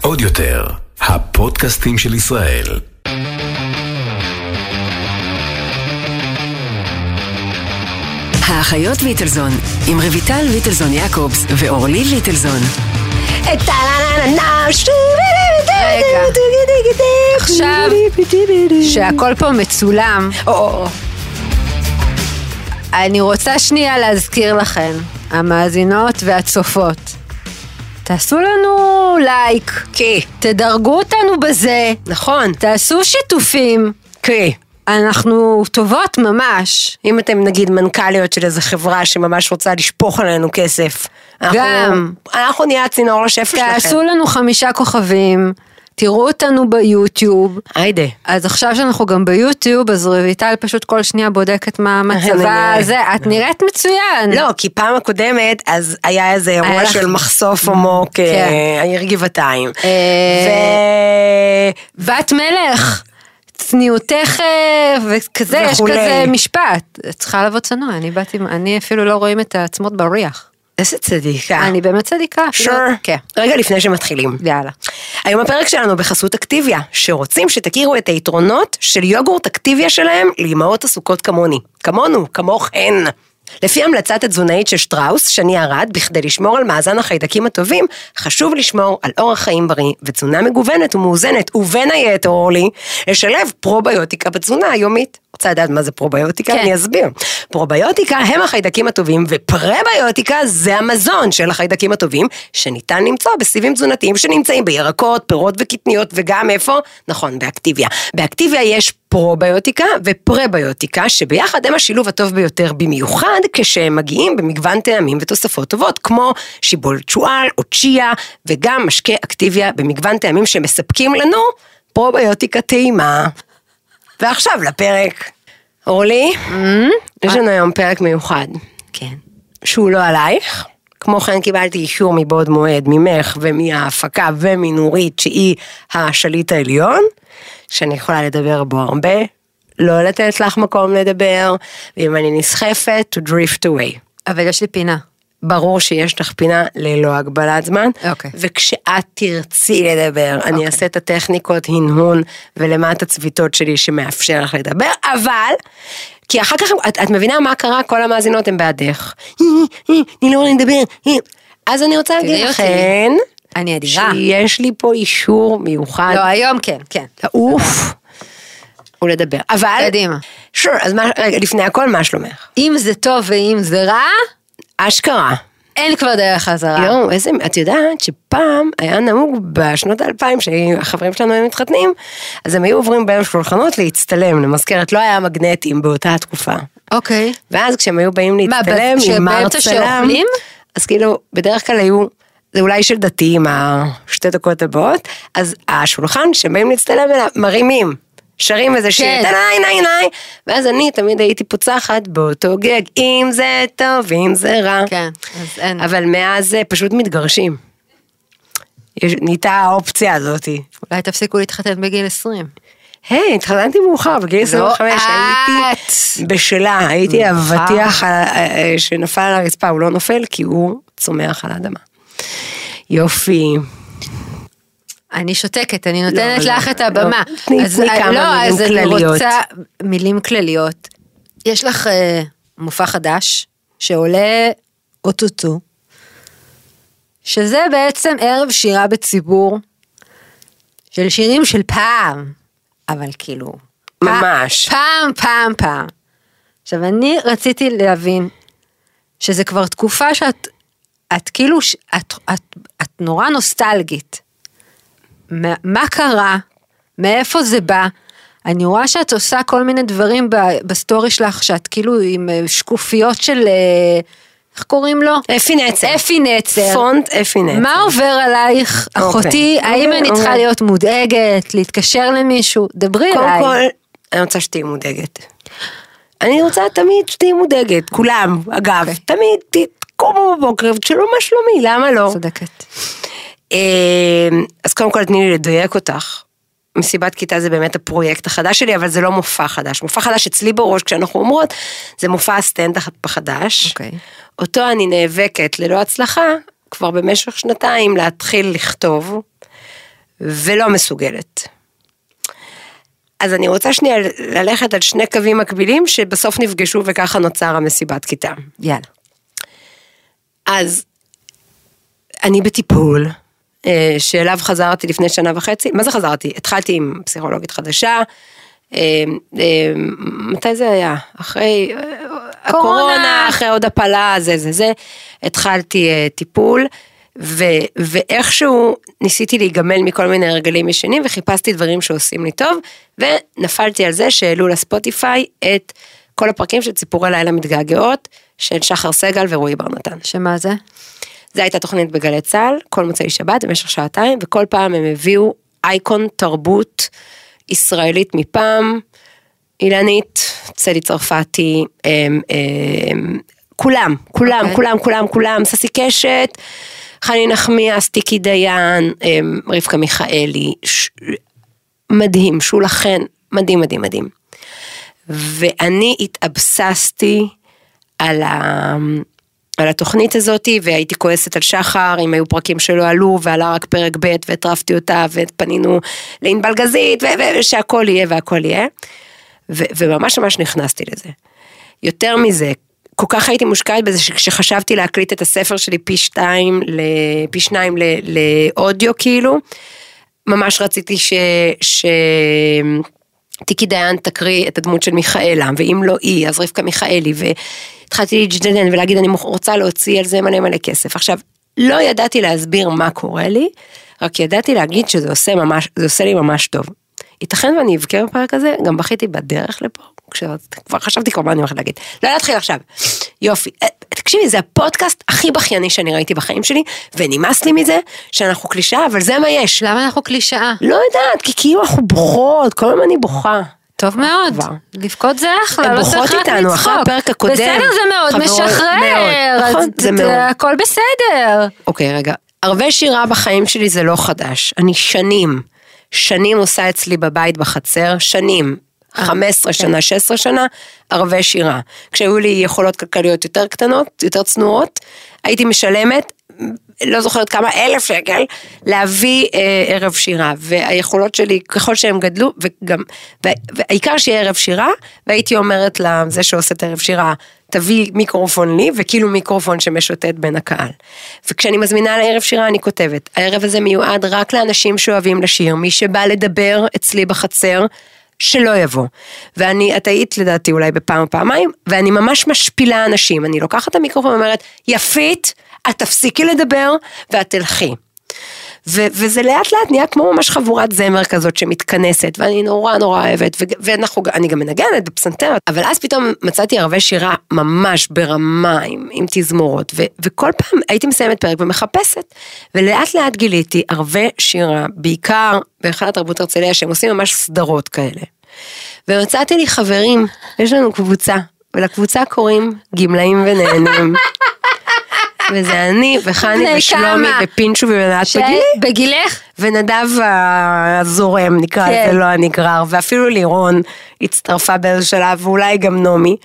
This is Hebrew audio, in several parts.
עוד יותר, הפודקאסטים של ישראל. האחיות ליטלזון, עם רויטל ליטלזון יעקובס ואורלי ליטלזון. רגע. עכשיו שהכל פה מצולם, אני רוצה שנייה להזכיר לכן, המאזינות והצופות. תעשו לנו לייק, כן, תדרגו אותנו בזה, נכון, תעשו שיתופים, כן. אנחנו טובות ממש. אם אתם נגיד מנכ"ליות של איזה חברה שממש רוצה לשפוך עלינו כסף. אנחנו- גם. אנחנו נהיה הצינור לשפע שלכם. תעשו לנו חמישה כוכבים, תראו אותנו ביוטיוב. היידה. אז עכשיו שאנחנו גם ביוטיוב, אז רויטל פשוט כל שנייה בודקת מה מצבה נראה. זה, את נראית מצוין. לא, כי פעם הקודמת, אז היה איזה אירוע של מחשוף עמוק, אה, כן. העיר גבעתיים. אה, ו... בת מלך, צניעותך אה, וכזה, יש. כזה משפט. צריכה לבוא צנוע, אני באתי, אני אפילו לא רואים את העצמות בריח. איזה צדיקה. אני באמת צדיקה. שור. אפילו- כן, רגע לפני שמתחילים. יאללה. היום הפרק שלנו בחסות אקטיביה, שרוצים שתכירו את היתרונות של יוגורט אקטיביה שלהם לאמהות עסוקות כמוני. כמונו, כמוכן. לפי המלצת התזונאית של שטראוס, שני ארד, בכדי לשמור על מאזן החיידקים הטובים, חשוב לשמור על אורח חיים בריא ותזונה מגוונת ומאוזנת, ובין היתר, אורלי, לשלב פרוביוטיקה בתזונה היומית. רוצה לדעת מה זה פרוביוטיקה? כן. אני אסביר. פרוביוטיקה הם החיידקים הטובים, ופרביוטיקה זה המזון של החיידקים הטובים, שניתן למצוא בסיבים תזונתיים שנמצאים בירקות, פירות וקטניות, וגם איפה? נכון, באקטיביה. באקטיביה יש פרוביוטיקה ופרביוטיקה, שביחד הם השילוב הטוב ביותר, במיוחד כשהם מגיעים במגוון טעמים ותוספות טובות, כמו שיבולת שועל או צ'יה, וגם משקה אקטיביה במגוון טעמים שמספקים לנו פרוביוטיקה טעימה. ועכשיו לפרק. אורלי, יש לנו היום פרק מיוחד, כן. שהוא לא עלייך. כמו כן קיבלתי אישור מבעוד מועד ממך ומההפקה ומנורית שהיא השליט העליון, שאני יכולה לדבר בו הרבה, לא לתת לך מקום לדבר, ואם אני נסחפת, to drift away. אבל יש לי פינה. ברור שיש לך פינה ללא הגבלת זמן, אוקיי. וכשאת תרצי לדבר, אני אעשה את הטכניקות הנהון ולמטה הצביטות שלי שמאפשר לך לדבר, אבל, כי אחר כך, את, את מבינה מה קרה? כל המאזינות הן בעדך. תני לאורלי לדבר. אז אני רוצה להגיד. לכן, אני אדירה. שיש לי פה אישור מיוחד לא, היום כן, כן. לעוף ולדבר. אבל, קדימה. שור, אז מה, רגע, לפני הכל, מה שלומך? אם זה טוב ואם זה רע, אשכרה. אין כבר דרך חזרה. יואו, איזה, את יודעת שפעם היה נהוג בשנות האלפיים שהחברים שלנו היו מתחתנים, אז הם היו עוברים בין שולחנות להצטלם, למזכרת, לא היה מגנטים באותה התקופה. אוקיי. ואז כשהם היו באים מה, להצטלם עם מר שבאמצע צלם, שאוכלים? אז כאילו, בדרך כלל היו, זה אולי של דתיים, השתי דקות הבאות, אז השולחן שהם באים להצטלם אליו, מרימים. שרים איזה שיר, כן. תנאי נאי נאי, ואז אני תמיד הייתי פוצחת באותו גג, אם זה טוב, אם זה רע. כן, אז אין. אבל מאז אה, פשוט מתגרשים. נהייתה האופציה הזאתי. אולי תפסיקו להתחתן בגיל 20. היי, התחתנתי מאוחר, בגיל 25 לא. הייתי בשלה, הייתי. אבטיח אה, אה, שנפל על הרצפה, הוא לא נופל כי הוא צומח על האדמה. יופי. אני שותקת, אני נותנת לא, לך לא, את הבמה. לא. תני- אז, תני אה, כמה לא, מילים אז אני כלליות. רוצה מילים כלליות. יש לך אה, מופע חדש שעולה אוטוטו, שזה בעצם ערב שירה בציבור של שירים של פעם, אבל כאילו... ממש. פעם, פעם, פעם. עכשיו, אני רציתי להבין שזה כבר תקופה שאת, את כאילו, ש- את, את, את נורא נוסטלגית. מה, מה קרה? מאיפה זה בא? אני רואה שאת עושה כל מיני דברים בסטורי שלך, שאת כאילו עם אה, שקופיות של, אה, איך קוראים לו? אפי נצר. אפי נצר. פונט אפי נצר. מה עובר עלייך, אוקיי. אחותי? האם אוקיי, אני צריכה אוקיי. להיות מודאגת, להתקשר למישהו? דברי קודם אליי. כל, אני רוצה שתהיי מודאגת. אני רוצה תמיד שתהיי מודאגת, כולם, אגב. תמיד תקומו בבוקר ותשאלו מה שלומי, למה לא? צודקת. אה, אז קודם כל תני לי לדייק אותך. מסיבת כיתה זה באמת הפרויקט החדש שלי, אבל זה לא מופע חדש. מופע חדש אצלי בראש, כשאנחנו אומרות, זה מופע הסטנדאפ החדש. אוקיי. אותו אני נאבקת ללא הצלחה, כבר במשך שנתיים להתחיל לכתוב, ולא מסוגלת. אז אני רוצה שנייה ללכת על שני קווים מקבילים שבסוף נפגשו וככה נוצר המסיבת כיתה. יאללה. אז אני בטיפול, שאליו חזרתי לפני שנה וחצי, מה זה חזרתי? התחלתי עם פסיכולוגית חדשה, אה, אה, מתי זה היה? אחרי הקורונה, אחרי עוד הפלה, זה זה זה, התחלתי טיפול. ו, ואיכשהו ניסיתי להיגמל מכל מיני הרגלים ישנים וחיפשתי דברים שעושים לי טוב ונפלתי על זה שהעלו לספוטיפיי את כל הפרקים של ציפורי לילה מתגעגעות של שחר סגל ורועי בר נתן. שמה זה? זה הייתה תוכנית בגלי צה"ל, כל מוצאי שבת במשך שעתיים, וכל פעם הם הביאו אייקון תרבות ישראלית מפעם, אילנית, צדי צרפתי, הם, הם, כולם, כולם, okay. אוקיי. כולם, כולם, כולם, ססי קשת, חני נחמיאס, טיקי דיין, הם, רבקה מיכאלי, ש... מדהים, שולה חן, מדהים, מדהים, מדהים. ואני התאבססתי על ה... על התוכנית הזאתי והייתי כועסת על שחר אם היו פרקים שלא עלו ועלה רק פרק ב' והטרפתי אותה ופנינו לענבל גזית ושהכל יהיה והכל יהיה. ו- וממש ממש נכנסתי לזה. יותר מזה, כל כך הייתי מושקעת בזה שכשחשבתי להקליט את הספר שלי פי שתיים, פי שניים לאודיו כאילו, ממש רציתי ש... ש... טיקי דיין תקריא את הדמות של מיכאלה, ואם לא היא, אז רבקה מיכאלי, והתחלתי להג'דנן ולהגיד אני רוצה להוציא על זה מלא מלא כסף. עכשיו, לא ידעתי להסביר מה קורה לי, רק ידעתי להגיד שזה עושה ממש, זה עושה לי ממש טוב. ייתכן ואני אבכה בפרק הזה, גם בכיתי בדרך לפה, כבר חשבתי כבר מה אני הולכת להגיד. לא להתחיל עכשיו. יופי. אה, תקשיבי, זה הפודקאסט הכי בכייני שאני ראיתי בחיים שלי, ונמאס לי מזה שאנחנו קלישאה, אבל זה מה יש. למה אנחנו קלישאה? לא יודעת, כי כאילו אנחנו בוכות, כל הזמן אני בוכה. טוב מאוד, כבר. לבכות זה אחלה, הן לא בוכות צריך רק איתנו, אחרי לצחוק. הפרק הקודם. בסדר, זה מאוד חברות, משחרר, מאוד, נכון, זה מאוד. הכל בסדר. אוקיי, רגע. ערבי שירה בחיים שלי זה לא חדש. אני שנים, שנים עושה אצלי בבית בחצר, שנים. 15 שנה, 16 שנה, ערבי שירה. כשהיו לי יכולות כלכליות יותר קטנות, יותר צנועות, הייתי משלמת, לא זוכרת כמה, אלף שקל, להביא אה, ערב שירה. והיכולות שלי, ככל שהם גדלו, וגם, והעיקר שיהיה ערב שירה, והייתי אומרת לזה שעושה את ערב שירה, תביא מיקרופון לי, וכאילו מיקרופון שמשוטט בין הקהל. וכשאני מזמינה לערב שירה אני כותבת, הערב הזה מיועד רק לאנשים שאוהבים לשיר, מי שבא לדבר אצלי בחצר, שלא יבוא. ואני, את היית לדעתי אולי בפעם או פעמיים, ואני ממש משפילה אנשים. אני לוקחת את המיקרופון ואומרת, יפית, את תפסיקי לדבר ואת תלכי. ו- וזה לאט לאט נהיה כמו ממש חבורת זמר כזאת שמתכנסת, ואני נורא נורא אוהבת, ו- אני גם מנגנת בפסנתר, אבל אז פתאום מצאתי ערבי שירה ממש ברמה עם, עם תזמורות, ו- וכל פעם הייתי מסיימת פרק ומחפשת, ולאט לאט גיליתי ערבי שירה, בעיקר בהיכל התרבות הרצליה, שהם עושים ממש סדרות כאלה. ומצאתי לי חברים, יש לנו קבוצה, ולקבוצה קוראים גמלאים ונהנים. וזה אני וחני ושלומי? ופינצ'ו ובנת ש- בגילי. בגילך? ונדב הזורם נקרא כן. לזה, לא הנגרר, ואפילו לירון הצטרפה באיזה שלב, ואולי גם נעמי.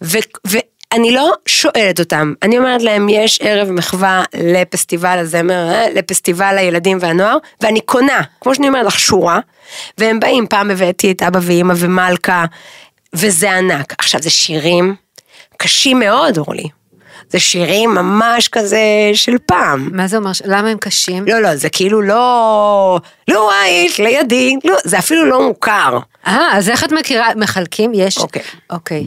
ואני לא שואלת אותם, אני אומרת להם, יש ערב מחווה לפסטיבל הזמר, אה, לפסטיבל הילדים והנוער, ואני קונה, כמו שאני אומרת לך, שורה, והם באים, פעם הבאתי את אבא ואימא ומלכה, וזה ענק. עכשיו, זה שירים קשים מאוד, אורלי. זה שירים ממש כזה של פעם. מה זה אומר? למה הם קשים? לא, לא, זה כאילו לא... לא היית לידי, לא, זה אפילו לא מוכר. אה, אז איך את מכירה? מחלקים? יש? אוקיי. אוקיי.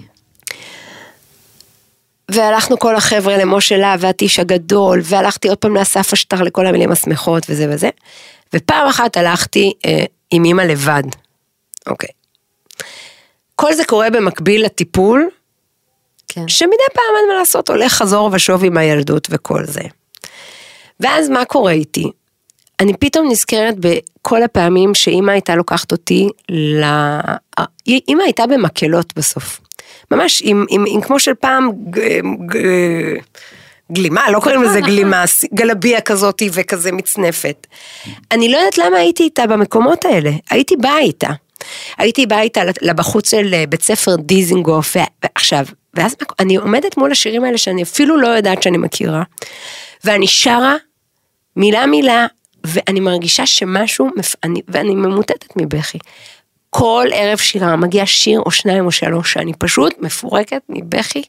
והלכנו כל החבר'ה למשה להב והטיש הגדול, והלכתי עוד פעם לאסף אשטר לכל המילים השמחות וזה וזה. ופעם אחת הלכתי אה, עם אמא לבד. אוקיי. כל זה קורה במקביל לטיפול, כן. שמדי פעם אין מה לעשות, הולך חזור ושוב עם הילדות וכל זה. ואז מה קורה איתי? אני פתאום נזכרת בכל הפעמים שאימא הייתה לוקחת אותי ל... אימא הייתה במקהלות בסוף. ממש עם, עם, עם כמו של פעם ג, ג, גלימה, לא קוראים לזה גלימה, גלביה כזאתי וכזה מצנפת. אני לא יודעת למה הייתי איתה במקומות האלה, הייתי באה איתה. הייתי באה איתה לבחוץ של אה, בית ספר דיזינגוף, ועכשיו, ואז אני עומדת מול השירים האלה שאני אפילו לא יודעת שאני מכירה, ואני שרה מילה מילה, ואני מרגישה שמשהו, מפ- אני, ואני ממוטטת מבכי. כל ערב שירה מגיע שיר או שניים או שלוש, שאני פשוט מפורקת מבכי.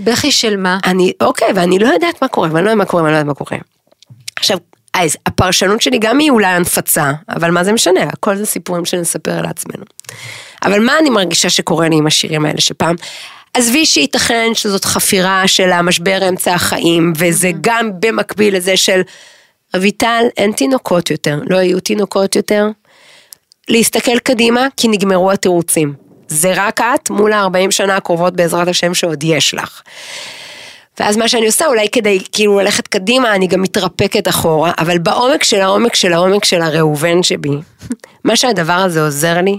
בכי של מה? אני, אוקיי, ואני לא יודעת מה קורה, ואני לא יודעת מה קורה, ואני לא יודעת מה קורה. עכשיו, אז הפרשנות שלי גם היא אולי הנפצה, אבל מה זה משנה, הכל זה סיפורים שנספר לעצמנו. אבל מה אני מרגישה שקורה לי עם השירים האלה, שפעם, עזבי שייתכן שזאת חפירה של המשבר אמצע החיים, וזה גם במקביל לזה של, אביטל, אין תינוקות יותר, לא יהיו תינוקות יותר. להסתכל קדימה, כי נגמרו התירוצים. זה רק את מול ה-40 שנה הקרובות בעזרת השם שעוד יש לך. ואז מה שאני עושה, אולי כדי כאילו ללכת קדימה, אני גם מתרפקת אחורה, אבל בעומק של העומק של העומק של הראובן שבי, מה שהדבר הזה עוזר לי,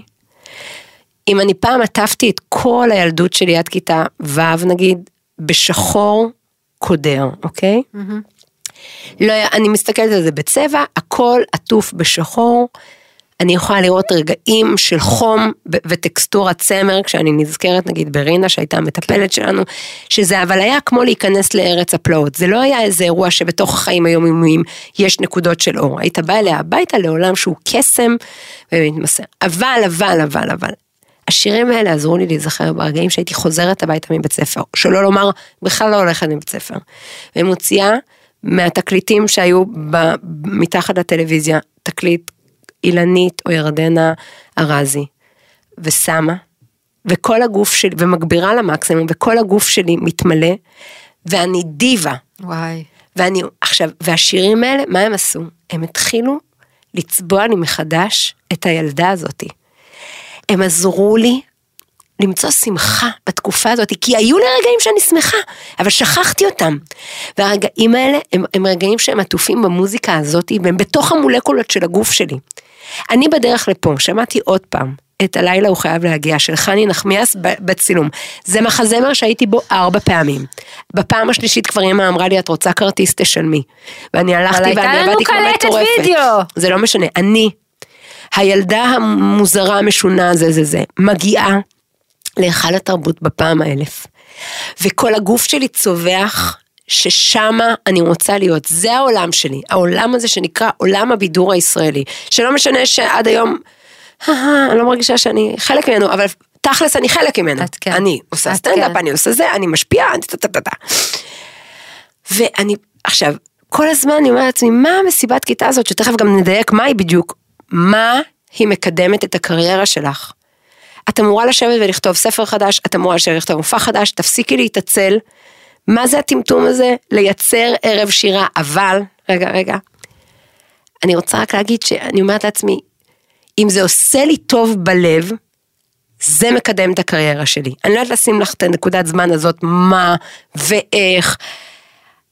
אם אני פעם עטפתי את כל הילדות שלי עד כיתה ו' נגיד, בשחור קודר, אוקיי? לא, היה- אני מסתכלת על זה בצבע, הכל עטוף בשחור. אני יכולה לראות רגעים של חום וטקסטורת צמר, כשאני נזכרת נגיד ברינה שהייתה המטפלת שלנו, שזה אבל היה כמו להיכנס לארץ הפלאות, זה לא היה איזה אירוע שבתוך החיים היומיומיים יש נקודות של אור, היית בא אליה הביתה לעולם שהוא קסם ומתמסר. אבל, אבל, אבל, אבל, השירים האלה עזרו לי להיזכר ברגעים שהייתי חוזרת הביתה מבית ספר, שלא לומר, בכלל לא הולכת מבית ספר, ומוציאה מהתקליטים שהיו ב- מתחת לטלוויזיה, תקליט אילנית או ירדנה ארזי, ושמה, וכל הגוף שלי, ומגבירה למקסימום, וכל הגוף שלי מתמלא, ואני דיבה. וואי. ואני, עכשיו, והשירים האלה, מה הם עשו? הם התחילו לצבוע לי מחדש את הילדה הזאתי. הם עזרו לי למצוא שמחה בתקופה הזאת, כי היו לי רגעים שאני שמחה, אבל שכחתי אותם. והרגעים האלה הם, הם רגעים שהם עטופים במוזיקה הזאת, והם בתוך המולקולות של הגוף שלי. אני בדרך לפה, שמעתי עוד פעם את הלילה הוא חייב להגיע של חני נחמיאס בצילום. זה מחזמר שהייתי בו ארבע פעמים. בפעם השלישית כבר אמא אמרה לי את רוצה כרטיס תשלמי. ואני הלכתי הייתה ואני לנו עבדתי כמו קלטת מטורפת. וידאו. זה לא משנה, אני, הילדה המוזרה המשונה זה זה זה, מגיעה להיכל התרבות בפעם האלף. וכל הגוף שלי צווח ששמה אני רוצה להיות, זה העולם שלי, העולם הזה שנקרא עולם הבידור הישראלי, שלא משנה שעד היום, "אה, אני לא מרגישה שאני חלק ממנו, אבל תכלס אני חלק ממנו, את כן. אני עושה סטנדאפ, כן. אני עושה זה, אני משפיעה, אני טה-טה-טה. ואני, עכשיו, כל הזמן אני אומרת לעצמי, מה המסיבת כיתה הזאת, שתכף גם נדייק מה היא בדיוק, מה היא מקדמת את הקריירה שלך. את אמורה לשבת ולכתוב ספר חדש, את אמורה לשבת ולכתוב מופע חדש, תפסיקי להתעצל. מה זה הטמטום הזה? לייצר ערב שירה, אבל, רגע, רגע, אני רוצה רק להגיד שאני אומרת לעצמי, אם זה עושה לי טוב בלב, זה מקדם את הקריירה שלי. אני לא יודעת לשים לך את הנקודת זמן הזאת, מה ואיך,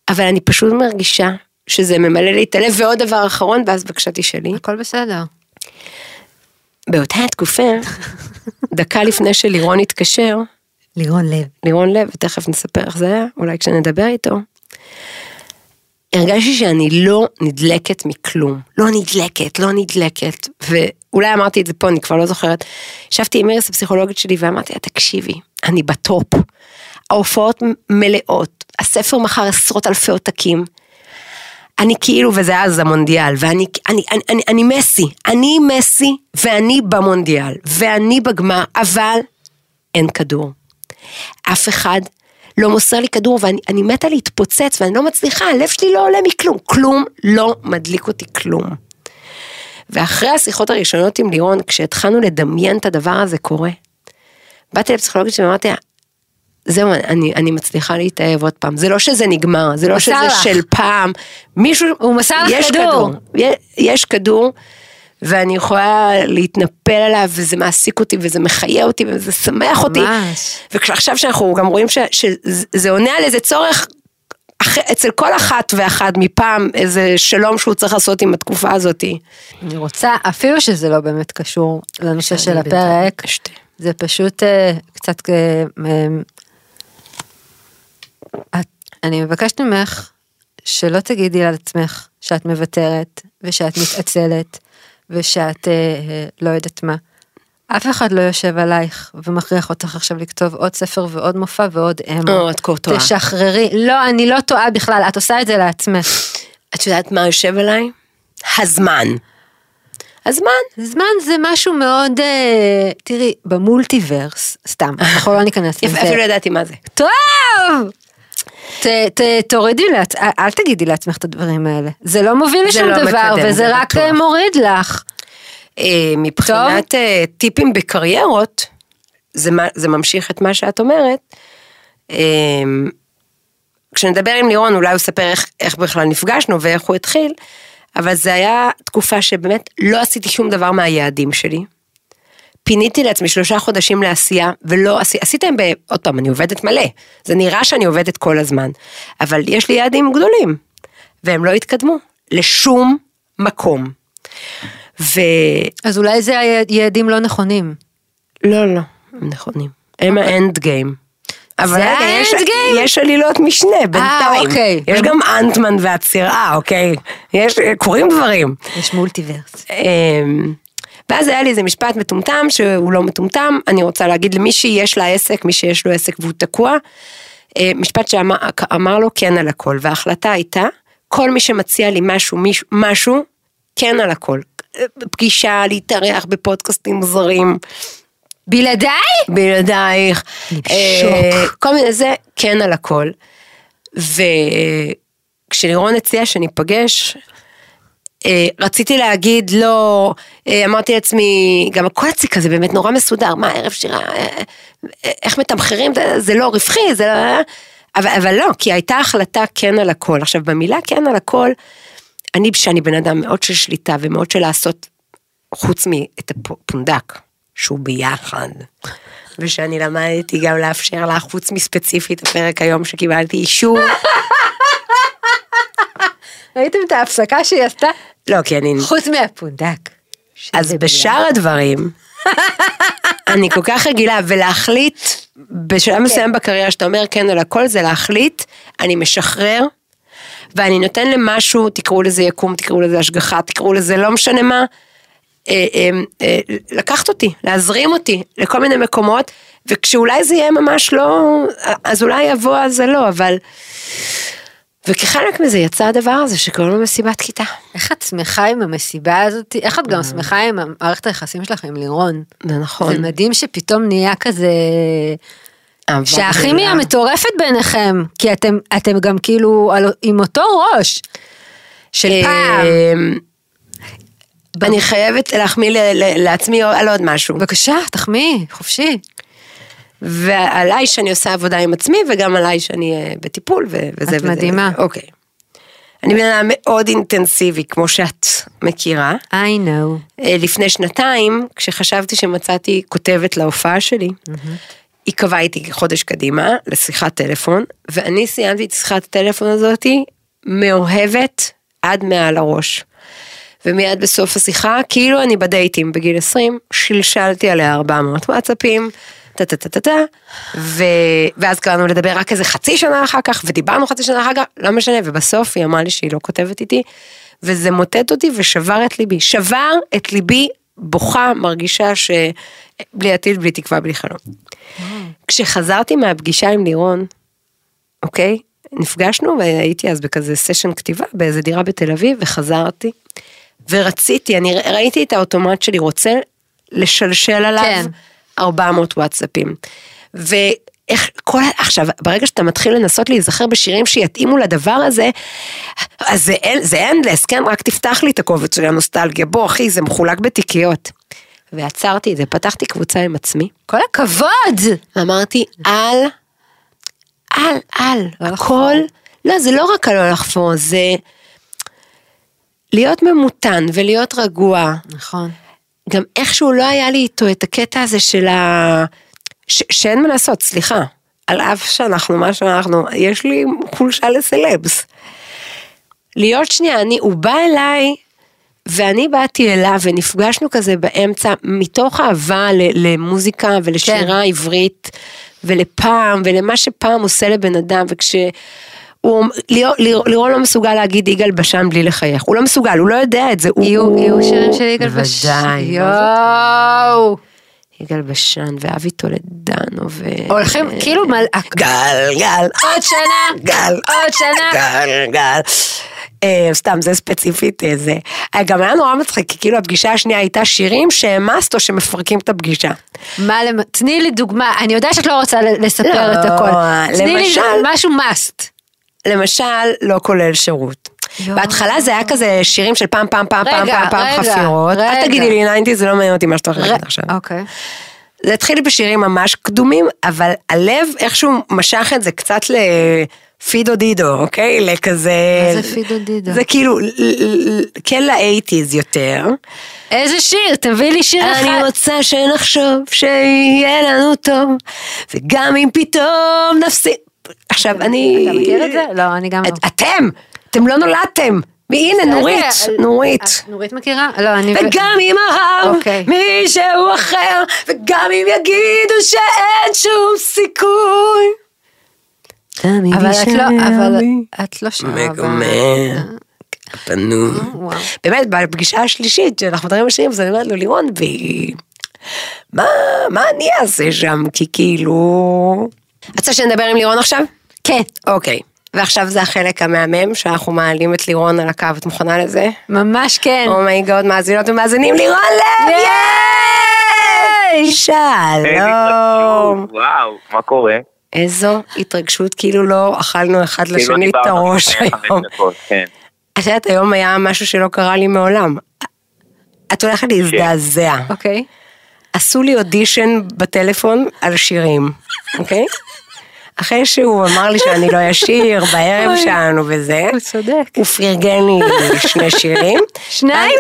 אבל אני פשוט מרגישה שזה ממלא לי את הלב, ועוד דבר אחרון, ואז בבקשה תשאלי. הכל בסדר. באותה תקופה, דקה לפני שלירון התקשר, לירון לב. לירון לב, ותכף נספר איך זה היה, אולי כשנדבר איתו, הרגשתי שאני לא נדלקת מכלום. לא נדלקת, לא נדלקת. ואולי אמרתי את זה פה, אני כבר לא זוכרת. ישבתי עם איריס הפסיכולוגית שלי ואמרתי לה, תקשיבי, אני בטופ. ההופעות מלאות, הספר מכר עשרות אלפי עותקים. אני כאילו, וזה אז המונדיאל, ואני אני, אני, אני, אני מסי, אני מסי, ואני במונדיאל, ואני בגמר, אבל אין כדור. אף אחד לא מוסר לי כדור, ואני אני מתה להתפוצץ, ואני לא מצליחה, הלב שלי לא עולה מכלום, כלום לא מדליק אותי כלום. ואחרי השיחות הראשונות עם לירון, כשהתחלנו לדמיין את הדבר הזה קורה, באתי לפסיכולוגית ואמרתי לה, זהו, אני, אני מצליחה להתאהב עוד פעם. זה לא שזה נגמר, זה לא שזה לך. של פעם. מישהו... הוא מסר לך יש כדור. יש, יש כדור, ואני יכולה להתנפל עליו, וזה מעסיק אותי, וזה מחיה אותי, וזה שמח אותי. ממש. ועכשיו שאנחנו גם רואים ש, שזה עונה על איזה צורך אח, אצל כל אחת ואחת מפעם, איזה שלום שהוא צריך לעשות עם התקופה הזאתי. אני רוצה, אפילו שזה לא באמת קשור לנושא של הפרק. זה פשוט אה, קצת, אה, אה, את- אני מבקשת ממך שלא תגידי על עצמך שאת מוותרת ושאת מתעצלת ושאת אה, אה, לא יודעת מה. אף אחד לא יושב עלייך ומכריח אותך עכשיו לכתוב עוד ספר ועוד מופע ועוד אמו. או, את כה טועה. תשחררי. לא, אני לא טועה בכלל, את עושה את זה לעצמך. את יודעת מה יושב עליי? הזמן. הזמן. זמן זה משהו מאוד, אה, תראי, במולטיברס, סתם, אנחנו לא ניכנס יפה, לזה. אפילו לא ידעתי מה זה. טוב! ת, ת, תורידי לעצ... אל תגידי לעצמך את הדברים האלה. זה לא מוביל לשום לא דבר, מקדם, וזה זה רק בטוח. אה, מוריד לך. אה, מבחינת אה, טיפים בקריירות, זה, זה ממשיך את מה שאת אומרת. אה, כשנדבר עם לירון אולי הוא יספר איך, איך בכלל נפגשנו ואיך הוא התחיל, אבל זה היה תקופה שבאמת לא עשיתי שום דבר מהיעדים שלי. פיניתי לעצמי שלושה חודשים לעשייה, ולא עשיתי להם ב... עוד פעם, אני עובדת מלא. זה נראה שאני עובדת כל הזמן. אבל יש לי יעדים גדולים, והם לא התקדמו לשום מקום. ו... אז אולי זה היה יעדים לא נכונים. לא, לא, הם נכונים. הם האנד גיים. אבל רגע, יש-? יש עלילות משנה בינתיים. אוקיי. יש גם אנטמן והצירה, אוקיי? יש, קורים דברים. יש מולטיברס. ואז היה לי איזה משפט מטומטם שהוא לא מטומטם, אני רוצה להגיד למי שיש לה עסק, מי שיש לו עסק והוא תקוע, אה, משפט שאמר אמר לו כן על הכל, וההחלטה הייתה, כל מי שמציע לי משהו, מישהו- משהו, כן על הכל. פגישה, להתארח בפודקאסטים מוזרים, בלעדיי? בלעדייך, אני אה. כל מיני זה, כן על הכל. וכשלירון הציע שניפגש, אה, רציתי להגיד לא, אה, אמרתי לעצמי, גם הכל אצלי כזה באמת נורא מסודר, מה ערב שירה, אה, אה, איך מתמחרים, זה- זה לא רווחי, זה לא... אבל, אבל לא, כי הייתה החלטה כן על הכל. עכשיו במילה כן על הכל, אני, שאני בן אדם מאוד של שליטה ומאוד של לעשות, חוץ מאת הפונדק, שהוא ביחד. ושאני למדתי גם לאפשר לך, חוץ מספציפית הפרק היום שקיבלתי אישור. ראיתם את ההפסקה שהיא עשתה? לא, כי אני... חוץ מהפונדק. אז בשאר הדברים, אני כל כך רגילה, ולהחליט, בשלב מסוים בקריירה שאתה אומר כן על הכל, זה להחליט, אני משחרר, ואני נותן למשהו, תקראו לזה יקום, תקראו לזה השגחה, תקראו לזה לא משנה מה, אה, אה, אה, לקחת אותי, להזרים אותי לכל מיני מקומות, וכשאולי זה יהיה ממש לא, אז אולי יבוא אז זה לא, אבל... וכחלק מזה יצא הדבר הזה שקוראים לו מסיבת כיתה. איך את שמחה עם המסיבה הזאת? איך את גם שמחה עם מערכת היחסים שלך עם לירון? זה נכון. זה מדהים שפתאום נהיה כזה... שהכימיה. מטורפת ביניכם, כי אתם, אתם גם כאילו על, עם אותו ראש של פעם. אמ, אני חייבת להחמיא לעצמי על עוד משהו. בבקשה, תחמיאי, חופשי. ועליי שאני עושה עבודה עם עצמי, וגם עליי שאני אה, בטיפול, ו- וזה את וזה. מדהימה. אוקיי. אני בן אדם מאוד אינטנסיבי, כמו שאת מכירה. I know. אה, לפני שנתיים, כשחשבתי שמצאתי כותבת להופעה שלי, היא קבעה איתי חודש קדימה לשיחת טלפון, ואני סיימתי את שיחת הטלפון הזאתי מאוהבת עד מעל הראש. ומיד בסוף השיחה, כאילו אני בדייטים בגיל 20, שלשלתי עליה 400 וואטסאפים, טה טה טה טה טה. ואז קראנו לדבר רק איזה חצי שנה אחר כך, ודיברנו חצי שנה אחר כך, לא משנה, ובסוף היא אמרה לי שהיא לא כותבת איתי, וזה מוטט אותי ושבר את ליבי. שבר את ליבי, בוכה, מרגישה שבלי עתיד, בלי תקווה, בלי חלום. כשחזרתי מהפגישה עם לירון, אוקיי? נפגשנו והייתי אז בכזה סשן כתיבה באיזה דירה בתל אביב וחזרתי ורציתי, אני ראיתי את האוטומט שלי רוצה לשלשל עליו כן. 400 וואטסאפים. ואיך כל, עכשיו ברגע שאתה מתחיל לנסות להיזכר בשירים שיתאימו לדבר הזה, אז זה, אנדלס, כן? רק תפתח לי את הקובץ של הנוסטלגיה, בוא אחי זה מחולק בתיקיות. ועצרתי את זה, פתחתי קבוצה עם עצמי. כל הכבוד! ואמרתי, אל, אל, אל, לא הכל, לא, זה לא רק הלא לחפור, זה להיות ממותן ולהיות רגוע. נכון. גם איכשהו לא היה לי איתו את הקטע הזה של ה... ש... שאין מה לעשות, סליחה. על אף שאנחנו מה שאנחנו, יש לי חולשה לסלבס. להיות שנייה, אני, הוא בא אליי, ואני באתי אליו, ונפגשנו כזה באמצע, מתוך אהבה ל- למוזיקה ולשירה כן. עברית, ולפעם, ולמה שפעם עושה לבן אדם, וכש... הוא, לירון, לירון לא מסוגל להגיד יגאל בשן בלי לחייך, הוא לא מסוגל, הוא לא יודע את זה, הוא... יהיו יהיו שירים של יגאל בשן. בוודאי. יואו! יגאל בשן ואבי טולדנו ו... הולכים, כאילו, מל- גל, גל, עוד שנה, גל, עוד שנה. גל, גל. אה, סתם, זה ספציפית אה, זה. אה, גם היה נורא מצחיק, כי כאילו הפגישה השנייה הייתה שירים שהעמסת או שמפרקים את הפגישה. מה, תני לי דוגמה, אני יודעת שאת לא רוצה לספר לא, את הכל. תני לי משהו must. למשל, לא כולל שירות. יואו. בהתחלה זה היה כזה שירים של פעם פעם פעם פעם רגע, פעם פעם רגע, חפירות. אל רגע. תגידי לי 90 זה לא מעניין אותי מה שאתה הולך להגיד עכשיו. אוקיי. זה התחיל בשירים ממש קדומים, אבל הלב איכשהו משך את זה קצת לפידו דידו, אוקיי? לכזה... מה זה פידו דידו? זה כאילו, ל- ל- ל- כן לאייטיז יותר. איזה שיר? תביא לי שיר אחד. אני רוצה שנחשוב שיהיה לנו טוב, וגם אם פתאום נפסיד... עכשיו, אני... אתה מכיר את זה? לא, אני גם לא. את- אתם! אתם לא נולדתם! הנה, נורית, נורית. אה, נורית מכירה? לא, אני... וגם אם אהב אוקיי. מישהו אחר, וגם אם יגידו שאין שום סיכוי. אבל את לא, אבל את לא ב- פנוי. וואו. באמת, בפגישה השלישית, שאנחנו מדברים על שירים, אז אני אומרת לו, לירון. מה, מה אני אעשה שם? כי כאילו... את רוצה שנדבר עם לירון עכשיו? כן. אוקיי. ועכשיו זה החלק המהמם, שאנחנו מעלים את לירון על הקו, את מוכנה לזה? ממש כן. אומייגוד, מאזינות ומאזינים, לירון לב! ייי! שלום. וואו, מה קורה? איזו התרגשות, כאילו לא אכלנו אחד כאילו לשני את הראש היום. כן. את יודעת, היום היה משהו שלא קרה לי מעולם. את הולכת להזדעזע. אוקיי. עשו לי אודישן בטלפון על שירים, אוקיי? אחרי שהוא אמר לי שאני לא אשיר בערב. שלנו וזה, הוא צודק. הוא פרגן לי שני שירים. שניים?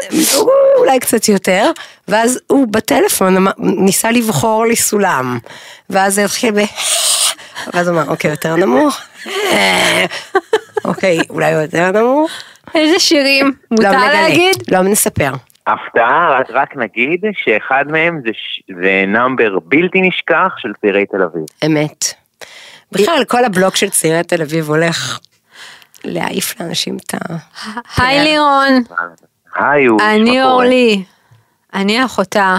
אולי קצת יותר, ואז הוא בטלפון ניסה לבחור לי סולם, ואז זה התחיל ב... ואז הוא אמר, אוקיי, יותר נמוך. אוקיי, אולי יותר נמוך. איזה שירים? לא מותר נגלה, להגיד? לא נספר. הפתעה, רק- רק נגיד שאחד מהם זה ש- זה נאמבר בלתי נשכח של צעירי תל אביב. אמת. בכלל, כל הבלוק של צעירי תל אביב הולך להעיף לאנשים את ה... היי לירון, היי, הוא, אני? אורלי. אני אחותה.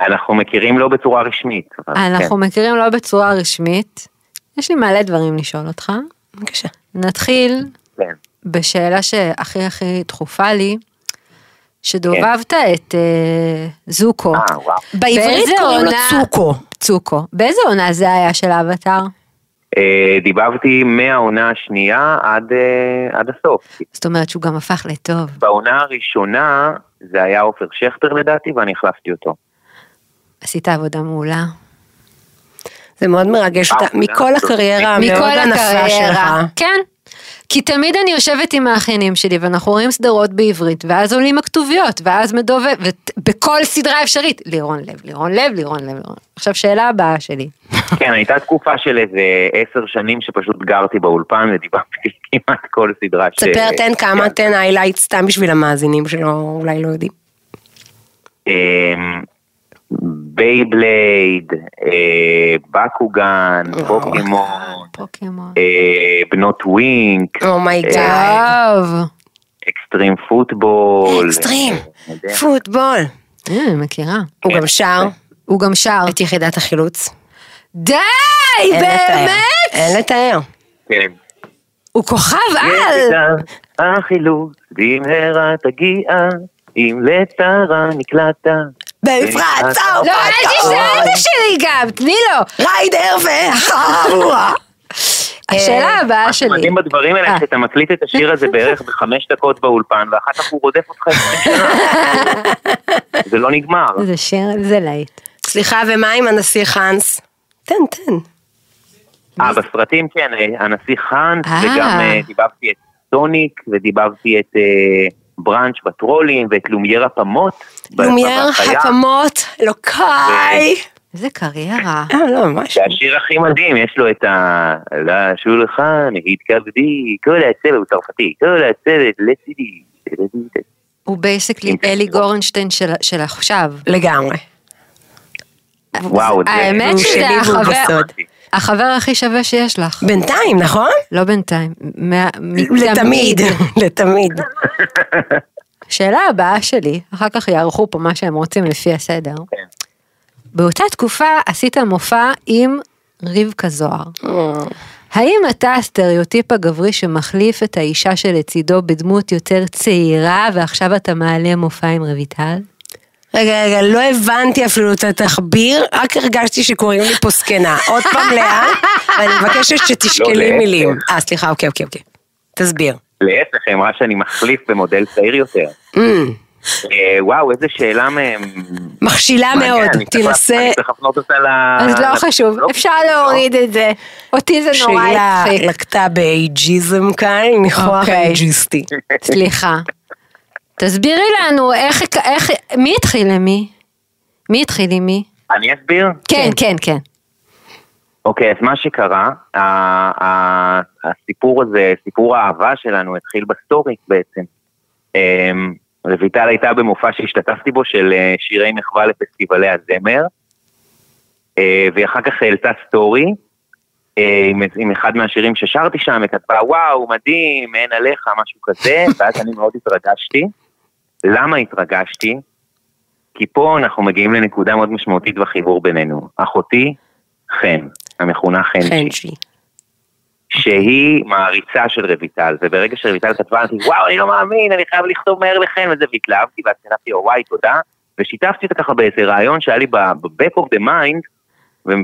אנחנו מכירים לא בצורה רשמית. אבל אנחנו מכירים לא בצורה רשמית. יש לי מלא דברים לשאול אותך. בבקשה. נתחיל כן, כן. בשאלה שהכי הכי דחופה לי, שדובבת את אה, זוקו. אה, וואו. בעברית באיזה קוראים לו עונה- צוקו. צוקו. באיזה עונה זה היה של האבטר? אה, דיברתי מהעונה השנייה עד, אה, עד הסוף. זאת אומרת שהוא גם הפך לטוב. בעונה הראשונה זה היה עופר שכטר לדעתי ואני החלפתי אותו. עשית עבודה מעולה. זה מאוד מרגש אותה. אה, מכל הקריירה המאוד ענפה שלך. כן. כי תמיד אני יושבת עם האחיינים שלי ואנחנו רואים סדרות בעברית ואז עולים הכתוביות ואז מדובב ובכל סדרה אפשרית לירון לב לירון לב לירון לב לירון. עכשיו שאלה הבאה שלי. כן, הייתה תקופה של איזה עשר שנים שפשוט גרתי באולפן ודיברתי כמעט כל סדרה ש... תספר, תן כמה, כן. תן היילייט סתם בשביל המאזינים שלא, אולי לא יודעים. בייבלייד, אה, בקוגאן, פוקימון, פוקימון. אה, בנות ווינק, Oh my God. טוב. אקסטרים פוטבול. אקסטרים. אה. פוטבול. אה, מכירה. הוא גם שר הוא גם שר. את יחידת החילוץ. די. באמת? אין לתאר. כן. הוא כוכב על. יחידת החילוץ, במהרה תגיע, אם לצרה נקלעת. במפרץ לא, אל תשאל את שלי גם, תני לו. ריידר והחבורה. השאלה הבאה שלי. מדהים בדברים האלה אה. שאתה מקליט את השיר הזה בערך בחמש דקות באולפן ואחר כך הוא רודף אותך שנה. זה לא נגמר. זה שיר, זה להיט. סליחה, ומה עם הנסיך האנס? תן, תן. אה, בסרטים כן, אה, הנשיא חאנס, אה. וגם אה, דיברתי את סוניק, ודיברתי את אה, בראנץ' בטרולים, ואת לומייר הפמות. לומייר. הפמות, אלוקיי. איזה קריירה. אה, לא, ממש. זה השיר הכי מדהים, יש לו את ה... לשולחן, התכבדי, כל הצוות, הוא צרפתי, כל הצוות לצידי. הוא basically אלי גורנשטיין של- של עכשיו. לגמרי. וואו, זה... האמת שזה החבר. החבר הכי שווה שיש לך. בינתיים, נכון? לא בינתיים. מה- לתמיד, לתמיד. שאלה הבאה שלי, אחר כך יערכו פה מה שהם רוצים לפי הסדר. כן. באותה תקופה עשית מופע עם רבקה זוהר. האם אתה הסטריאוטיפ הגברי שמחליף את האישה שלצידו בדמות יותר צעירה ועכשיו אתה מעלה מופע עם רויטל? רגע, רגע, לא הבנתי אפילו את התחביר, רק הרגשתי שקוראים לי פה זקנה. עוד פעם לאה, ואני מבקשת שתשקלי להפך. מילים. אה, סליחה, אוקיי, אוקיי, אוקיי. תסביר. להפך, היא אמרה שאני מחליף במודל צעיר יותר. Mm, אה, וואו, איזה שאלה מהם. מכשילה מאוד, תנסה... אני צריך להפנות אותה ל... אז לא חשוב, אפשר להוריד את זה. אותי זה נורא שאלה הצחיק. לקטה באייג'יזם כאן, ניחוח. אייג'יסטי. סליחה. תסבירי לנו איך, איך, מי התחיל למי? מי התחיל עם מי? אני אסביר? כן, כן, כן. אוקיי, אז מה שקרה, ה- ה- הסיפור הזה, סיפור האהבה שלנו התחיל בסטורי בעצם. אמ, רויטל הייתה במופע שהשתתפתי בו של אה, שירי מחווה לפסטיבלי הזמר, אה, והיא אחר כך העלתה סטורי אה, עם, עם אחד מהשירים ששרתי שם, היא כתבה וואו, מדהים, אין עליך, משהו כזה, ואז אני מאוד התרגשתי. למה התרגשתי? כי פה אנחנו מגיעים לנקודה מאוד משמעותית בחיבור בינינו. אחותי, חן, המכונה חנצ'י, חנצ'י. שהיא מעריצה של רויטל, וברגע שרויטל כתבה, אמרתי, וואו, אני לא מאמין, אני חייב לכתוב מהר לחן, וזה, והתלהבתי, ואז כתבתי לו, וואי, תודה, ושיתפתי אותה ככה באיזה רעיון שהיה לי ב-back of the mind,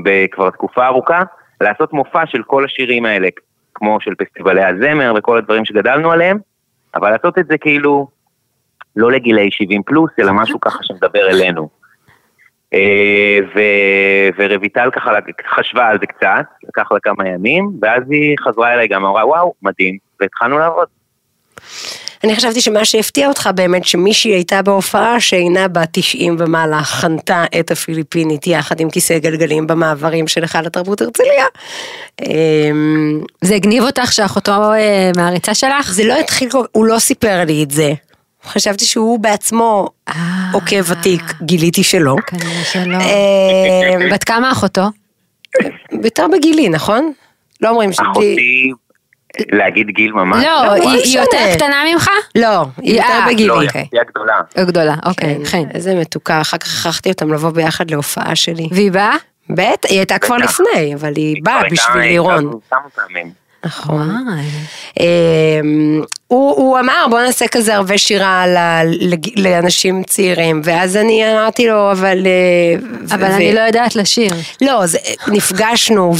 וכבר תקופה ארוכה, לעשות מופע של כל השירים האלה, כמו של פסטיבלי הזמר וכל הדברים שגדלנו עליהם, אבל לעשות את זה כאילו לא לגילי 70 פלוס, אלא משהו ככה שמדבר אלינו. אה, ו- ורויטל ככה חשבה על זה קצת, לקח לה כמה ימים, ואז היא חזרה אליי גם, אמרה וואו, מדהים, והתחלנו לעבוד. אני חשבתי שמה שהפתיע אותך באמת, שמישהי הייתה בהופעה שאינה בת 90 ומעלה, חנתה את הפיליפינית יחד עם כיסא גלגלים במעברים של היכל התרבות הרצליה. אמ, זה הגניב אותך שאחותו אה, מעריצה שלך? זה לא התחיל, הוא לא סיפר לי את זה. חשבתי שהוא בעצמו אה. עוקב ותיק, גיליתי שלא. כנראה שלא. אמ, בת כמה אחותו? יותר בגילי, נכון? לא אומרים שגיל... אחותי, להגיד גיל ממש? לא, לא היא היא משנה. יותר קטנה ממך? לא, היא יותר אה, בגילי. לא, היא הגדולה. או גדולה, אוקיי, כן, חן. איזה מתוקה, אחר כך הכרחתי אותם לבוא ביחד להופעה שלי. והיא באה? בטח, היא הייתה כבר. לפני, אבל היא באה כבר הייתה- בשביל לירון. נכון. אמ, הוא, הוא אמר בוא נעשה כזה ערבי שירה ל- לג- לאנשים צעירים ואז אני אמרתי לו אבל אה, ו- אבל ו- אני לא יודעת לשיר. לא, זה, נפגשנו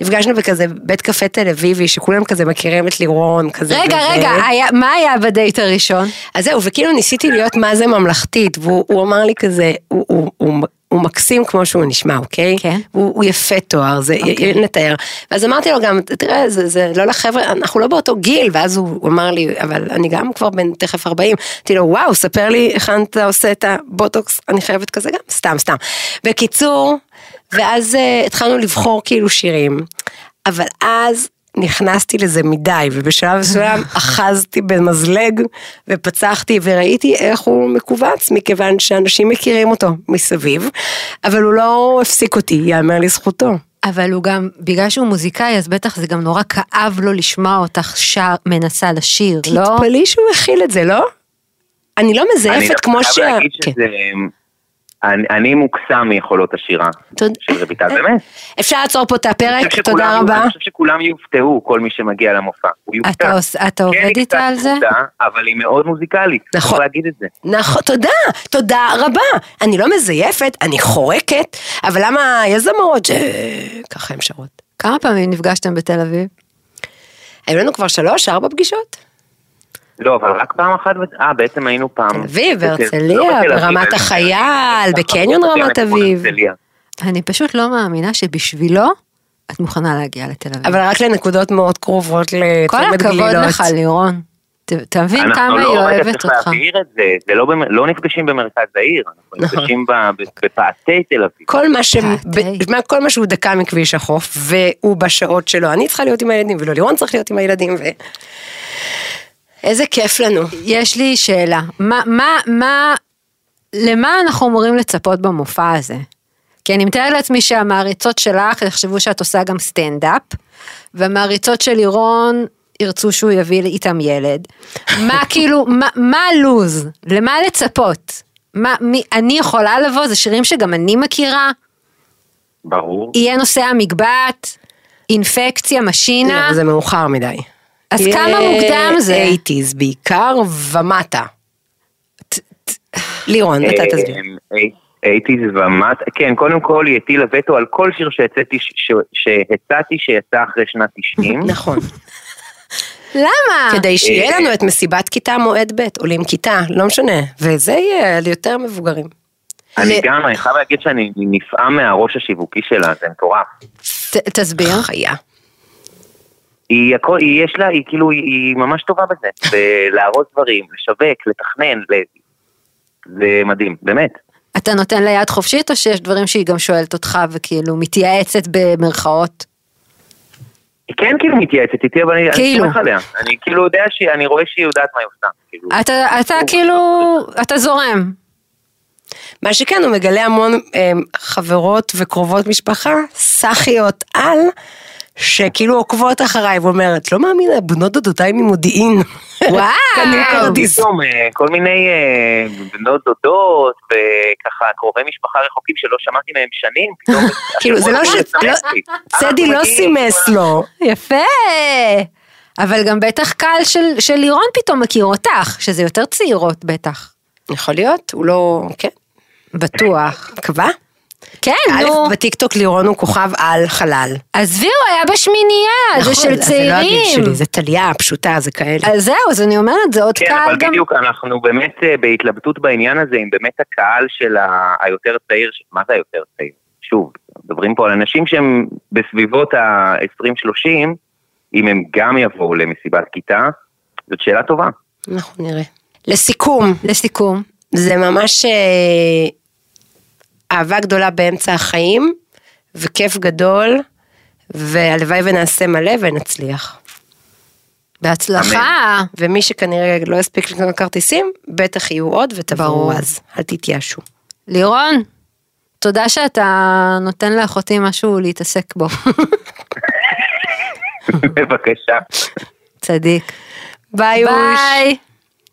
ונפגשנו בכזה בית קפה תל אביבי שכולם כזה מכירים את לירון כזה. רגע, וזה. רגע, היה- מה היה בדייט הראשון? אז זהו, וכאילו ניסיתי להיות מה זה ממלכתית, והוא הוא אמר לי כזה, הוא, הוא, הוא, הוא מקסים כמו שהוא נשמע, אוקיי? כן. הוא, הוא יפה תואר, זה אוקיי. נתאר. ואז אמרתי לו גם, תראה, זה, זה לא לחבר'ה, אנחנו לא באותו גיל, ואז הוא, הוא אמר לי, אבל אני גם כבר בן תכף 40. אמרתי לו, וואו, ספר לי איך אתה עושה את הבוטוקס, אני חייבת כזה גם, סתם, סתם. בקיצור, ואז uh, התחלנו לבחור כאילו שירים, אבל אז נכנסתי לזה מדי, ובשלב מסוים אחזתי במזלג ופצחתי וראיתי איך הוא מכווץ, מכיוון שאנשים מכירים אותו מסביב, אבל הוא לא הפסיק אותי, יאמר לזכותו. אבל הוא גם, בגלל שהוא מוזיקאי, אז בטח זה גם נורא כאב לו לשמוע אותך שר, מנסה לשיר, לא? תתפלאי שהוא הכיל את זה, לא? אני לא אני מזייפת דווקא כמו חייב ש... להגיד כן. אני- אני מוקסם מיכולות השירה. של רויטל, באמת. אפשר לעצור פה את הפרק, תודה שכולם- רבה. אני חושב שכולם יופתעו, כל מי שמגיע למופע. הוא יופתע. אתה עובד כן, היא איתה קצת על זה? צמודה, אבל היא מאוד מוזיקלית. נכון. צריך להגיד את זה. נכון, תודה, תודה רבה. אני לא מזייפת, אני חורקת, אבל למה יש זמרות שככה הן שרות? כמה פעמים נפגשתם בתל אביב? היו לנו כבר שלוש, ארבע פגישות? לא, אבל רק פעם אחת, אה, בעצם היינו פעם. תל אביב, בהרצליה, לא ברמת החייל, בקניון רמת אביב. הרצליה. אני פשוט לא מאמינה שבשבילו את מוכנה להגיע לתל אביב. אבל רק לנקודות מאוד קרובות כל לצומת הכבוד גלילות. לך, לירון. תבין אנחנו כמה לא, היא רגע, אוהבת צריך אותך. להבהיר את זה, זה לא לא נפגשים במרכז העיר, אנחנו נכון. נפגשים ב- ב- בפאתי תל אביב. כל מה, ש... ב... כל מה שהוא דקה מכביש החוף, והוא בשעות שלו, אני צריכה להיות עם הילדים, ולא לירון צריך להיות עם הילדים, ו... איזה כיף לנו. יש לי שאלה, מה, מה, מה, למה אנחנו אמורים לצפות במופע הזה? כי אני מתארת לעצמי שהמעריצות שלך יחשבו שאת עושה גם סטנדאפ, והמעריצות של לירון ירצו שהוא יביא איתם ילד. מה כאילו, מה, מה הלו"ז? למה לצפות? מה, מי, אני יכולה לבוא, זה שירים שגם אני מכירה, ברור. יהיה נושא המגבעת, אינפקציה, משינה. לא, זה מאוחר מדי. אז כמה מוקדם זה? 80's בעיקר ומטה. לירון, אתה תסביר. אייטיז ומט, כן, קודם כל היא הטילה וטו על כל שיר שהצעתי שיצא אחרי שנת 90. נכון. למה? כדי שיהיה אה, לנו את מסיבת כיתה מועד ב', עולים כיתה, לא משנה. וזה יהיה ליותר מבוגרים. אני גם, אני חייב להגיד שאני נפעם מהראש השיווקי שלה, זה מטורף. תסביר. חיה. היא הכל, היא יש לה, היא כאילו, היא, היא ממש טובה בזה, בלארוז דברים, לשווק, לתכנן, ל... זה מדהים, באמת. אתה נותן לה יד חופשית או שיש דברים שהיא גם שואלת אותך וכאילו מתייעצת במרכאות? היא כן כאילו מתייעצת איתי, אבל אני, אני כאילו. סומך עליה. אני כאילו יודע שהיא, אני רואה שהיא יודעת מה היא עושה. כאילו. אתה, אתה כאילו, אתה זורם. מה שכן, הוא מגלה המון אה, חברות וקרובות משפחה, סאחיות על, שכאילו עוקבות אחריי, ואומרת, לא מאמינה, בנות דודותיי ממודיעין. וואו. קנו כן, כרטיס. פתאום, אה, כל מיני אה, בנות דודות, וככה קרובי משפחה רחוקים שלא שמעתי מהם שנים, פתאום... כאילו, זה לא ש... לא- צדי לא סימס לו. יפה. אבל גם בטח קהל של, של לירון פתאום מכיר אותך, שזה יותר צעירות בטח. יכול להיות, הוא לא... כן, בטוח. מקווה. כן, א', נו. בטיקטוק לירון הוא כוכב על חלל. עזבי, הוא היה בשמינייה, זה נכון, של אז זה לא הגיל צעירים. שלי, זה טליה הפשוטה, זה כאלה. אז זהו, אז אני אומרת, זה עוד כן, קהל אבל גם... בדיוק אנחנו באמת אה, בהתלבטות בעניין הזה, עם באמת הקהל של היותר צעיר, מה זה היותר צעיר? שוב, מדברים פה על אנשים שהם בסביבות ה-20-30, אם הם גם יבואו למסיבת כיתה, זאת שאלה טובה. אנחנו נראה. לסיכום, לסיכום, זה ממש אה, אהבה גדולה באמצע החיים, וכיף גדול, והלוואי ונעשה מלא ונצליח. בהצלחה. ומי שכנראה לא יספיק לקנות כרטיסים, בטח יהיו עוד ותבואו. אז, אל תתייאשו. לירון, תודה שאתה נותן לאחותי משהו להתעסק בו. בבקשה. צדיק. ביי אוש. ביי.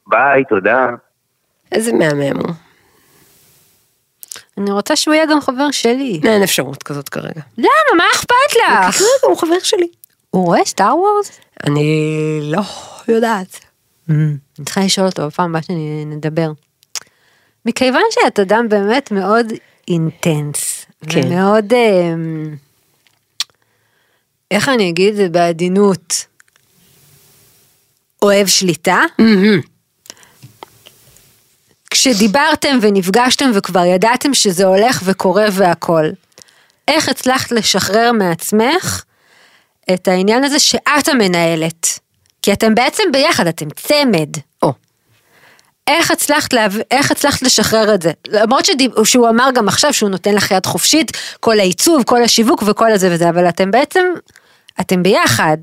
ביי, תודה. איזה מהמם הוא. אני רוצה שהוא יהיה גם חבר שלי. אין אפשרות כזאת כרגע. למה? מה אכפת לך? כרגע הוא חבר שלי. הוא רואה סטאר וורס? אני לא יודעת. אני צריכה לשאול אותו בפעם הבאה שנדבר. מכיוון שאת אדם באמת מאוד אינטנס, כן. ומאוד, אמ, איך אני אגיד את זה בעדינות, אוהב שליטה, כשדיברתם ונפגשתם וכבר ידעתם שזה הולך וקורה והכל, איך הצלחת לשחרר מעצמך את העניין הזה שאת המנהלת? כי אתם בעצם ביחד, אתם צמד. או. איך הצלחת, להב... איך הצלחת לשחרר את זה? למרות שדיב... שהוא אמר גם עכשיו שהוא נותן לך יד חופשית, כל העיצוב, כל השיווק וכל הזה וזה, אבל אתם בעצם, אתם ביחד.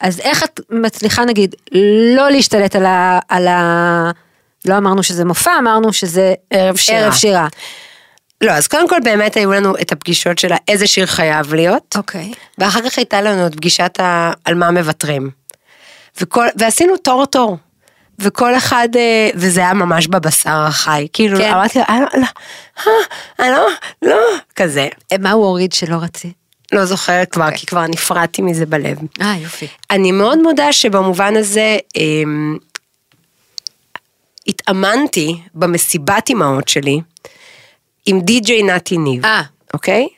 אז איך את מצליחה נגיד לא להשתלט על ה... על ה... לא אמרנו שזה מופע, אמרנו שזה ערב שירה. ערב שירה. לא, אז קודם כל באמת היו לנו את הפגישות של איזה שיר חייב להיות. אוקיי. ואחר כך הייתה לנו את פגישת ה... על מה מוותרים. וכל... ועשינו תור תור. וכל אחד, אה, וזה היה ממש בבשר החי. כאילו, כן. אמרתי לו, "אה, לא, אה, לא, לא, כזה. מה הוא הוריד שלא רצית? לא זוכרת כבר, אוקיי. כי כבר נפרדתי מזה בלב. אה, יופי. אני מאוד מודה שבמובן הזה, אמ, התאמנתי במסיבת אימהות שלי עם די.ג'יי נתי ניב, אה. אוקיי?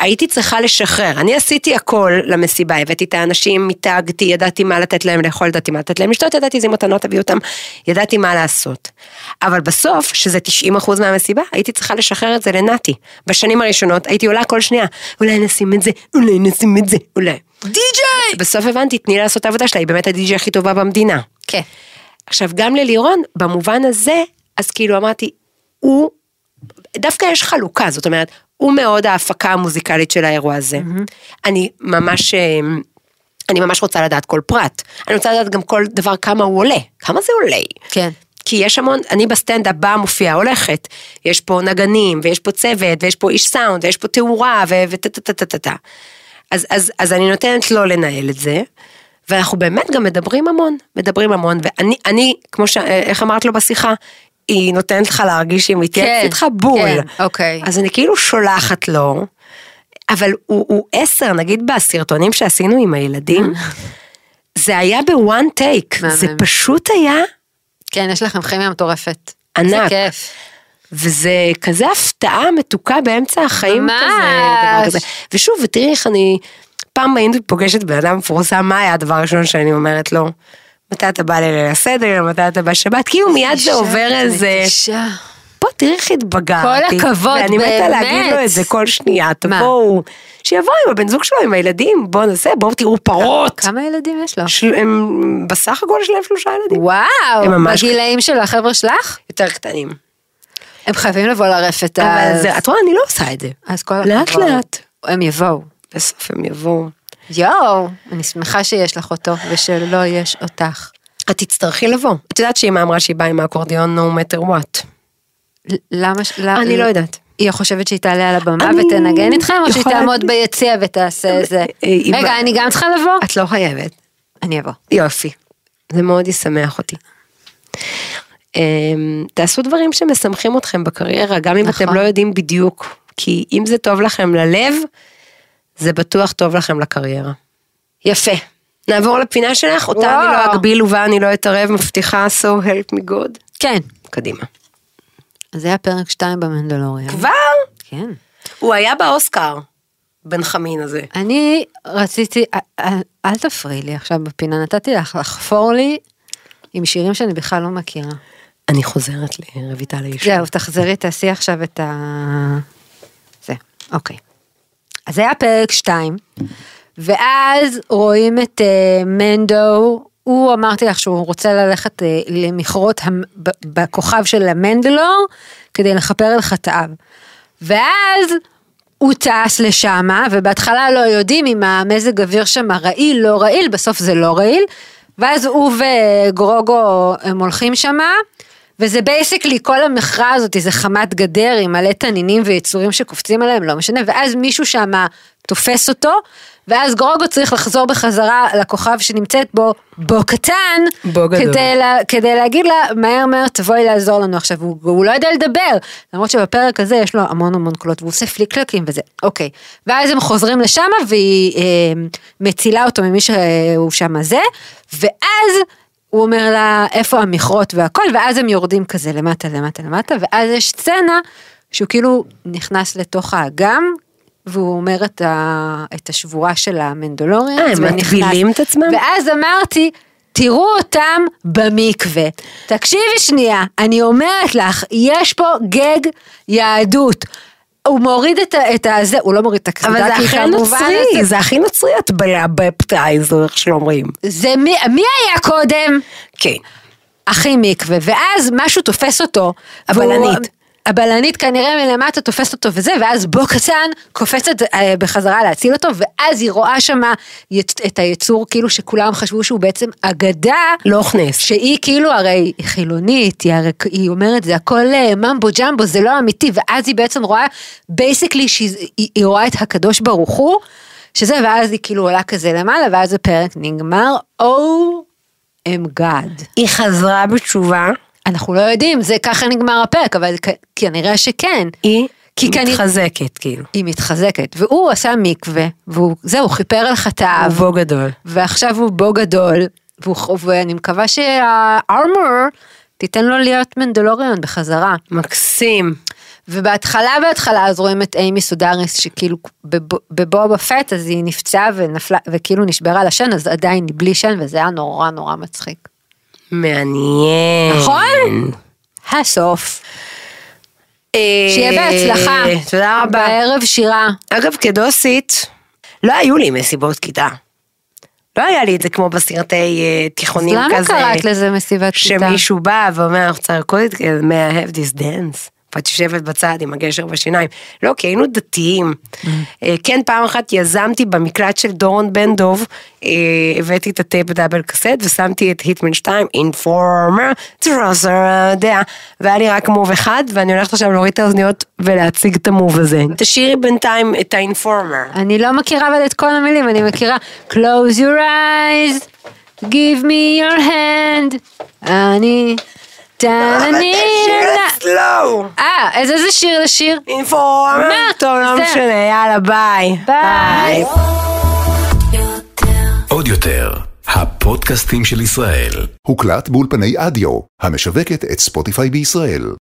הייתי צריכה לשחרר, אני עשיתי הכל למסיבה, הבאתי את האנשים, מיתגתי, ידעתי מה לתת להם לאכול, ידעתי מה לתת להם לשתות, ידעתי איזה מתנות להביא אותם, ידעתי מה לעשות. אבל בסוף, שזה 90% מהמסיבה, הייתי צריכה לשחרר את זה לנתי. בשנים הראשונות הייתי עולה כל שנייה, אולי נשים את זה, אולי נשים את זה, אולי. די.ג'יי! בסוף הבנתי, תני לעשות את העבודה שלה, היא באמת הדי.ג'יי הכי טובה במדינה. כן. עכשיו, גם ללירון, במובן הזה, אז כאילו אמרתי, הוא, דווקא יש חלוקה, זאת אומרת, הוא מאוד ההפקה המוזיקלית של האירוע הזה. אני ממש, אה, אני ממש רוצה לדעת כל פרט. אני רוצה לדעת גם כל דבר כמה הוא עולה. כמה זה עולה? כן. כי יש המון, אני בסטנדאפ באה, מופיעה, הולכת. יש פה נגנים, ויש פה צוות, ויש פה איש סאונד, ויש פה תאורה, וטה טה טה טה טה טה. אז, אז, אז אני נותנת לו לנהל את זה, ואנחנו באמת גם מדברים המון, מדברים המון, ואני, אני, כמו ש... איך אמרת לו בשיחה? היא נותנת לך להרגיש שהיא מתייעצת כן, איתך בול. כן, אוקיי. אז אני כאילו שולחת לו, אבל הוא, הוא עשר, נגיד בסרטונים שעשינו עם הילדים, זה היה בוואן טייק. זה פשוט היה, כן, יש לכם כימיה מטורפת. ענק. זה כיף. וזה כזה הפתעה מתוקה באמצע החיים ממש. כזה, דבר כזה. ושוב, ותראי איך אני, פעם הייתי פוגשת בן אדם מפורסם, מה היה הדבר הראשון שאני אומרת לו? מתי אתה בא לליל הסדר, מתי אתה בא שבת, כאילו מיד זה עובר איזה, אישה. בוא תראי איך התבגרתי. כל הכבוד, ואני מתה להגיד לו באמת. את זה כל שנייה? תבואו, שיבוא עם הבן זוג שלו, עם הילדים, בואו נעשה, בואו תראו פרות. כמה ילדים יש לו? של- הם בסך הכל יש להם שלושה ילדים. וואו, ממש- בגילאים של החבר'ה שלך? יותר קטנים. הם חייבים לבוא לרפת. אבל אז- זה, את רואה, אני לא עושה את זה. אז כל הכבוד. לאט לאט. הם יבואו. בסוף הם יבואו. יואו, אני שמחה שיש לך אותו ושלא יש אותך. את תצטרכי לבוא. את יודעת שאמא אמרה שהיא באה עם האקורדיון no matter what. למה? אני לא יודעת. היא חושבת שהיא תעלה על הבמה ותנגן איתכם, או שהיא תעמוד ביציע ותעשה איזה... היא- רגע, אני גם צריכה לבוא? את לא חייבת. אני אבוא. יופי. זה מאוד ישמח אותי. אמ, תעשו דברים שמשמחים אתכם בקריירה, גם אם נכון. אתם לא יודעים בדיוק. כי אם זה טוב לכם ללב, זה בטוח טוב לכם לקריירה. יפה. נעבור לפינה שלך, אותה אני לא וואו. אגביל ובה אני לא אתערב, מבטיחה so help me God. כן. קדימה. אז זה היה פרק 2 במנדלוריאן. כבר? כן. הוא היה באוסקר, בן חמין הזה. אני רציתי, אל- אל- תפריעי לי עכשיו בפינה, נתתי לך לחפור לי עם שירים שאני בכלל לא מכירה. אני חוזרת לרויטל האיש. זהו, תחזרי, תעשי עכשיו את ה... זה, אוקיי. אז היה פרק 2, ואז רואים את uh, מנדו, הוא אמרתי לך שהוא רוצה ללכת uh, למכרות המ- ב- בכוכב של המנדלור, כדי לכפר על חטאיו. ואז הוא טס לשמה, ובהתחלה לא יודעים אם המזג אוויר שם רעיל, לא רעיל, בסוף זה לא רעיל, ואז הוא וגרוגו הם הולכים שמה, וזה basically כל המכרה הזאת, זה חמת גדר עם מלא תנינים ויצורים שקופצים עליהם, לא משנה, ואז מישהו שמה תופס אותו, ואז גרוגו צריך לחזור בחזרה לכוכב שנמצאת בו, בו קטן, בו גדול. כדי, לה, כדי להגיד לה, מהר מהר תבואי לעזור לנו עכשיו, הוא, הוא לא יודע לדבר, למרות שבפרק הזה יש לו המון המון קולות, והוא עושה פליקלקים וזה, אוקיי. ואז הם חוזרים לשם והיא אה, מצילה אותו ממי שהוא שם זה, ואז הוא אומר לה איפה המכרות והכל, ואז הם יורדים כזה למטה למטה למטה, ואז יש סצנה שהוא כאילו נכנס לתוך האגם, והוא אומר את, ה, את השבועה של המנדולוריאן. אה, הם מטבילים את עצמם? ואז אמרתי, תראו אותם במקווה. תקשיבי שנייה, אני אומרת לך, יש פה גג יהדות. הוא מוריד את, ה- את הזה, הוא לא מוריד את הקסדה, אבל זה כי הכי נוצרי, זה- זה הכי נוצרי הטבלה בפטייז, איך שאומרים. זה מי, מי היה קודם? כן. הכי מקווה, ואז משהו תופס אותו. והוא- הבלנית. הבלנית כנראה מלמטה תופסת אותו וזה, ואז בו קטן קופצת אה, בחזרה להציל אותו, ואז היא רואה שמה את היצור כאילו שכולם חשבו שהוא בעצם אגדה. לא הוכנס. שהיא כאילו הרי היא חילונית, היא, הרי, היא אומרת זה הכל אה, mumbo jumbo, זה לא אמיתי, ואז היא בעצם רואה, basically, היא, רואה את הקדוש ברוך הוא, שזה, ואז היא כאילו עולה כזה למעלה, ואז הפרק נגמר, Oh my God. היא חזרה בתשובה, אנחנו לא יודעים, זה ככה נגמר הפרק, אבל כנראה שכן. היא כי מתחזקת, כאילו. היא מתחזקת, והוא עשה מקווה, והוא, זהו, כיפר על חטאיו, הוא בו גדול. ועכשיו הוא בו גדול, והוא, ואני מקווה שהארמור תיתן לו להיות מנדלוריון בחזרה. מקסים. ובהתחלה בהתחלה אז רואים את אימי סודריס שכאילו בב- בבובה פט אז היא נפצעה ונפלה וכאילו נשברה לשן אז עדיין בלי שן וזה היה נורא נורא מצחיק. מעניין. נכון? הסוף. אה, שיהיה בהצלחה. תודה רבה. בערב שירה. אגב, כדוסית, לא היו לי מסיבות כיתה. לא היה לי את זה כמו בסרטי אה, אז תיכונים למה כזה. קראת לזה מסיבת כיתה? שמישהו בא ואומר, אנחנו צריכים לרקוד את זה, may I have this dance. ואת יושבת בצד עם הגשר בשיניים. לא, כי היינו דתיים. אה, כן, פעם אחת יזמתי במקלט של דורון בן דוב, אה, הבאתי את הטייפ דאבל קסט ושמתי את היטמן 2, אינפורמר, טרוסר דעה, והיה לי רק מוב אחד, ואני הולכת עכשיו להוריד את האוזניות ולהציג את המוב הזה. תשאירי בינתיים את האינפורמר. אני לא מכירה אבל את כל המילים, אני מכירה close your eyes, give me your hand, אני... שיר slow. אה, אז איזה שיר לשיר? אינפורמה. מה? טוב, לא. משנה, יאללה, ביי. ביי. עוד יותר, הפודקאסטים של ישראל. הוקלט באולפני אדיו, המשווקת את ספוטיפיי בישראל.